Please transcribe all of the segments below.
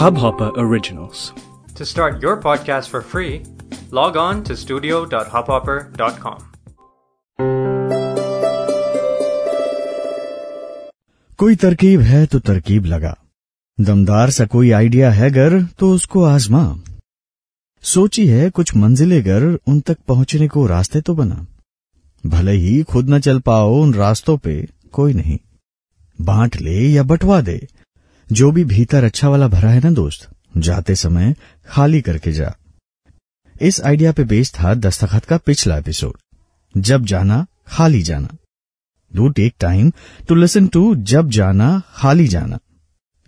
Hubhopper Originals. To start your podcast for free, log on to studio.hubhopper.com. कोई तरकीब है तो तरकीब लगा दमदार सा कोई आइडिया है गर तो उसको आजमा सोची है कुछ मंजिले गर उन तक पहुँचने को रास्ते तो बना भले ही खुद न चल पाओ उन रास्तों पे कोई नहीं बांट ले या बंटवा दे। जो भी भीतर अच्छा वाला भरा है ना दोस्त, जाते समय खाली करके जा। इस आइडिया पे बेस्ड था दस्तखत का पिछला एपिसोड, जब जाना, खाली जाना। Do take time to listen to जब जाना, खाली जाना।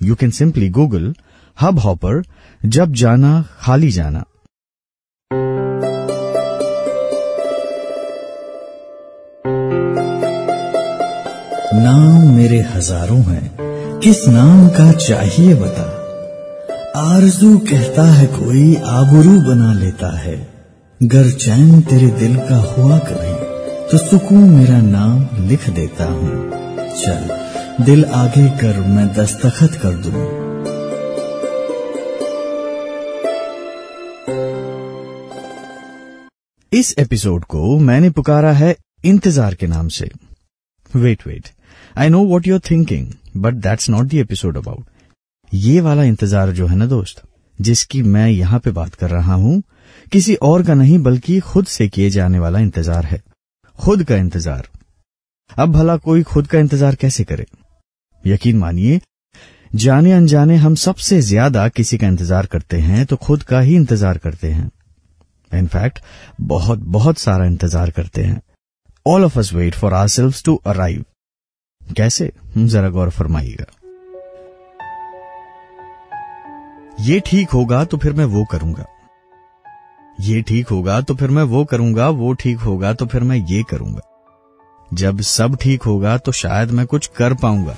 You can simply Google Hubhopper जब जाना, खाली जाना। नाम मेरे हज़ारों हैं। किस नाम का चाहिए बता? आरज़ू कहता है कोई आबरू बना लेता है। गर चैन तेरे दिल का हुआ कभी तो सुकून मेरा नाम लिख देता हूँ। चल, दिल आगे कर, मैं दस्तखत कर दूँ। इस एपिसोड को मैंने पुकारा है इंतज़ार के नाम से। Wait wait I know what you're thinking but that's not the episode about ये वाला इंतज़ार जो है ना दोस्त, जिसकी मैं यहाँ पे बात कर रहा हूँ, किसी और का नहीं, बल्कि खुद से किए जाने वाला इंतज़ार है। खुद का इंतज़ार। अब भला कोई खुद का इंतज़ार कैसे करे? यकीन मानिए, जाने अनजाने हम सबसे ज़्यादा किसी का इंतज़ार करते हैं तो खुद का ही इंतज़ार करते हैं। इनफैक्ट बहुत बहुत सारा इंतज़ार करते हैं। All of us wait for ourselves to arrive कैसे जरा गौर फरमाइएगा। ये ठीक होगा तो फिर मैं वो करूँगा। ये ठीक होगा तो फिर मैं वो करूँगा, वो ठीक होगा तो फिर मैं ये करूँगा। जब सब ठीक होगा तो शायद मैं कुछ कर पाऊँगा।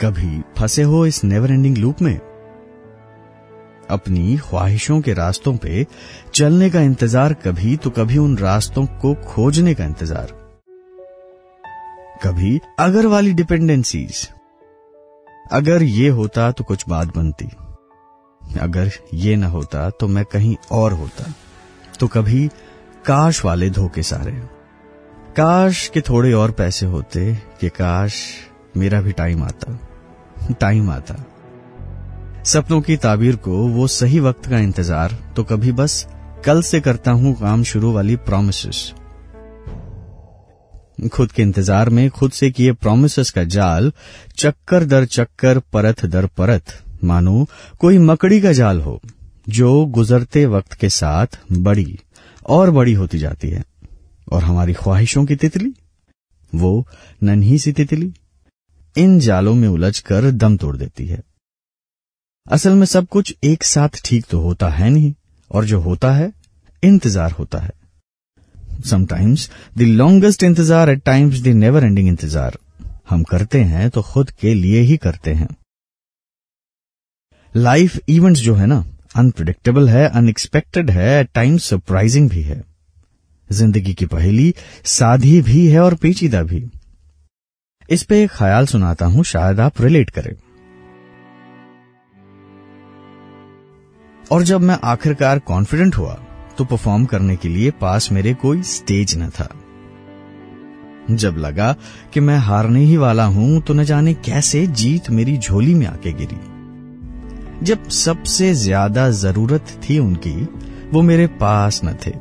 कभी फंसे हो इस नेवर एंडिंग लूप में? अपनी ख्वाहिशों के रास्तों पे चलने का इंतज़ार कभी तो कभी उन रास्तों को खोजने का इंतज़ार। कभी अगर वाली डिपेंडेंसीज अगर ये होता तो कुछ बात बनती। अगर ये ना होता तो मैं कहीं और होता। तो कभी काश वाले धोखे सारे। काश के थोड़े और पैसे होते, कि काश मेरा भी टाइम आता। टाइम आता। सपनों की ताबीर को वो सही वक्त का इंतज़ार तो कभी बस कल से करता हूँ काम शुरू वाली प्रोमिस खुद के इंतज़ार में खुद से किए प्रोमिस का जाल चक्कर दर चक्कर परत दर परत। मानो कोई मकड़ी का जाल हो जो गुजरते वक्त के साथ बड़ी और बड़ी होती जाती है। और हमारी ख्वाहिशों की तितली? वो नन्ही सी तितली। इन जालों में उलझकर दम तोड़ देती है। असल में सब कुछ एक साथ ठीक तो होता है नहीं, और जो होता है, इंतज़ार होता है। समटाइम्स द लॉन्गेस्ट इंतज़ार at times the never ending इंतज़ार। हम करते हैं तो खुद के लिए ही करते हैं। लाइफ इवेंट्स जो है ना अनप्रिडिक्टेबल है अनएक्सपेक्टेड है एट टाइम्स सरप्राइजिंग भी है। ज़िंदगी की पहेली साधी भी है और पेचीदा भी। इस पे एक ख्याल सुनाता हूँ, शायद आप रिलेट करें। और जब मैं आखिरकार कॉन्फिडेंट हुआ तो परफॉर्म करने के लिए पास मेरे कोई स्टेज न था। जब लगा कि मैं हारने ही वाला हूँ तो न जाने कैसे जीत मेरी झोली में आके गिरी। जब सबसे ज़्यादा ज़रूरत थी उनकी, वो मेरे पास न थे।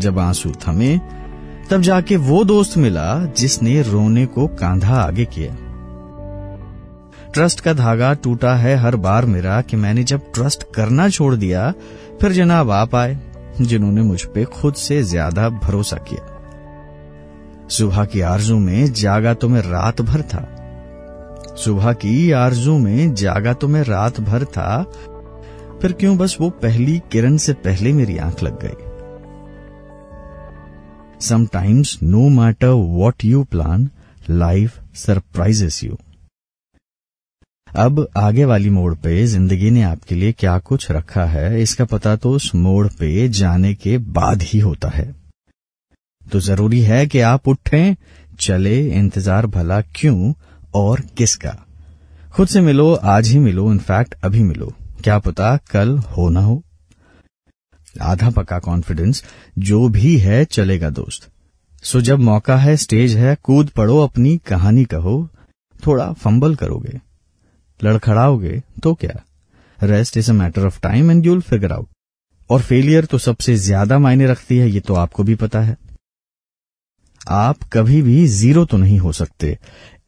जब आँसू थमे, तब जाके वो दोस्त मिला जिसने रोने को कांधा आगे किया। ट्रस्ट का धागा टूटा है हर बार मेरा कि मैंने जब ट्रस्ट करना छोड़ दिया, फिर जनाब आप आए, जिन्होंने मुझ पे खुद से ज़्यादा भरोसा किया। सुबह की आरज़ू में जागा तो मैं रात भर था। सुबह की आरज़ू में जागा तो मैं रात भर था। फिर क्यों बस वो पहली किरण से पहले मेरी आँख लग गई। Sometimes no matter what you plan life surprises you अब आगे वाली मोड़ पे ज़िंदगी ने आपके लिए क्या कुछ रखा है, इसका पता तो उस मोड़ पे जाने के बाद ही होता है। तो ज़रूरी है कि आप उठें, चले, इंतज़ार भला क्यों और किसका। खुद से मिलो, आज ही मिलो इनफैक्ट अभी मिलो। क्या पता कल हो ना हो। आधा पक्का कॉन्फिडेंस जो भी है चलेगा दोस्त। सो जब मौका है स्टेज है, कूद पड़ो, अपनी कहानी कहो, थोड़ा फंबल करोगे। लड़खड़ाओगे तो क्या? Rest is a matter of time and you'll figure out और फेलियर तो सबसे ज़्यादा मायने रखती है, ये तो आपको भी पता है। आप कभी भी ज़ीरो तो नहीं हो सकते।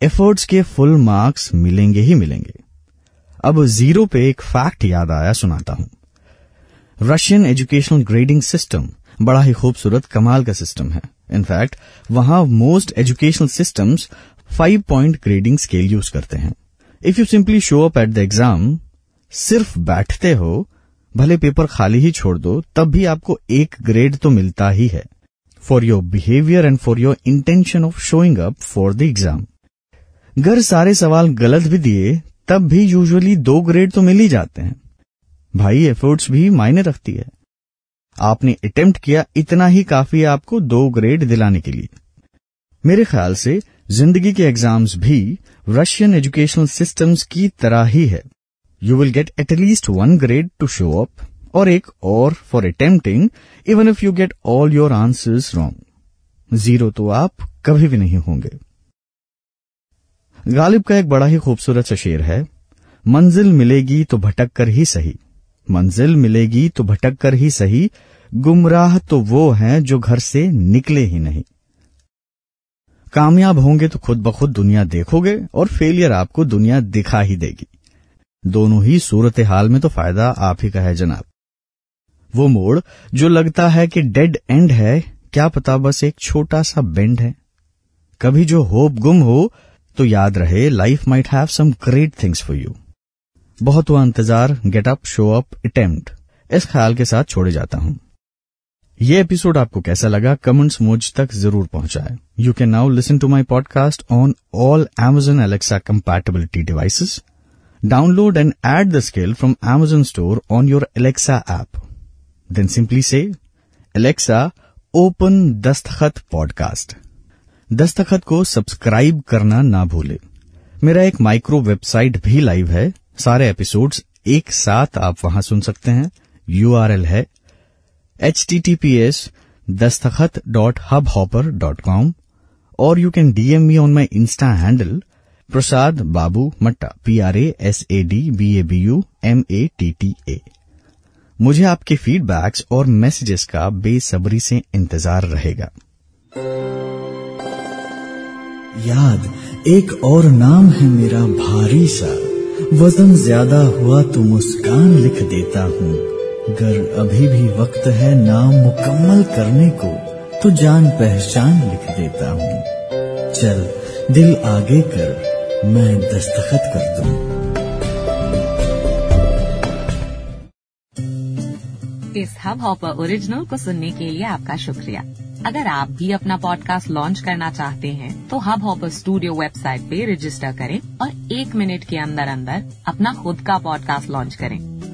एफर्ट्स के फुल मार्क्स मिलेंगे ही मिलेंगे। अब ज़ीरो पे एक फैक्ट याद आया, सुनाता हूँ। रशियन एजुकेशनल ग्रेडिंग सिस्टम बड़ा ही खूबसूरत कमाल का सिस्टम है। इनफैक्ट वहाँ most educational systems five point grading scale use करते हैं। If you simply show up at the exam सिर्फ़ बैठते हो, भले पेपर खाली ही छोड़ दो, तब भी आपको एक ग्रेड तो मिलता ही है। For your behaviour and for your intention of showing up for the exam घर सारे सवाल गलत भी दिए, तब भी यूजुअली दो ग्रेड तो मिल ही जाते हैं। भाई एफर्ट्स भी मायने रखती है। आपने अटेम्प्ट किया, इतना ही काफ़ी है आपको दो ग्रेड दिलाने के लिए। मेरे ख्याल से ज़िंदगी के एग्ज़ाम्स भी रशियन एजुकेशनल सिस्टम्स की तरह ही है। You will get at least one grade to show up और एक और for attempting even if you get all your answers wrong zero तो आप कभी भी नहीं होंगे। गालिब का एक बड़ा ही खूबसूरत सा शेर है, मंजिल मिलेगी तो भटक कर ही सही। मंजिल मिलेगी तो भटक कर ही सही। गुमराह तो वो हैं जो घर से निकले ही नहीं। कामयाब होंगे तो खुद ब खुद दुनिया देखोगे और फेलियर आपको दुनिया दिखा ही देगी। दोनों ही सूरत हाल में तो फ़ायदा आप ही का है, जनाब। वो मोड़ जो लगता है कि डेड एंड है, क्या पता बस एक छोटा सा बेंड है। कभी जो होप गुम हो तो याद रहे life might have some great things for you बहुत हुआ इंतज़ार get up show up attempt इस ख्याल के साथ छोड़े जाता हूँ। ये एपिसोड आपको कैसा लगा कमेंट्स मुझ तक ज़रूर पहुँचाए। You can now listen to my podcast on all Amazon Alexa compatibility devices download and add the skill from Amazon store on your Alexa app then simply say Alexa open Dastakhat podcast Dastakhat को subscribe करना ना भूले। मेरा एक micro website भी live है। सारे episodes एक साथ आप वहाँ सुन सकते हैं। यूआरएल है H T T P S Dastakhat dot Hubhopper dot com और you can DM me on my Insta handle Prasad Babu Matta P R A S A D B A B U M A T T A मुझे आपके feedbacks और messages का बेसब्री से इंतज़ार रहेगा। याद, एक और नाम है मेरा भारी सा। वज़न ज़्यादा हुआ तो मुस्कान लिख देता हूँ। गर अभी भी वक्त है नाम मुकम्मल करने को तो जान पहचान लिख देता हूँ। चल, दिल आगे कर, मैं दस्तखत कर दूँ। इस हब हॉपर ओरिजिनल को सुनने के लिए आपका शुक्रिया। अगर आप भी अपना पॉडकास्ट लॉन्च करना चाहते हैं तो हब हॉपर स्टूडियो वेबसाइट पे रजिस्टर करें और एक मिनट के अंदर अंदर अपना खुद का पॉडकास्ट लॉन्च करें।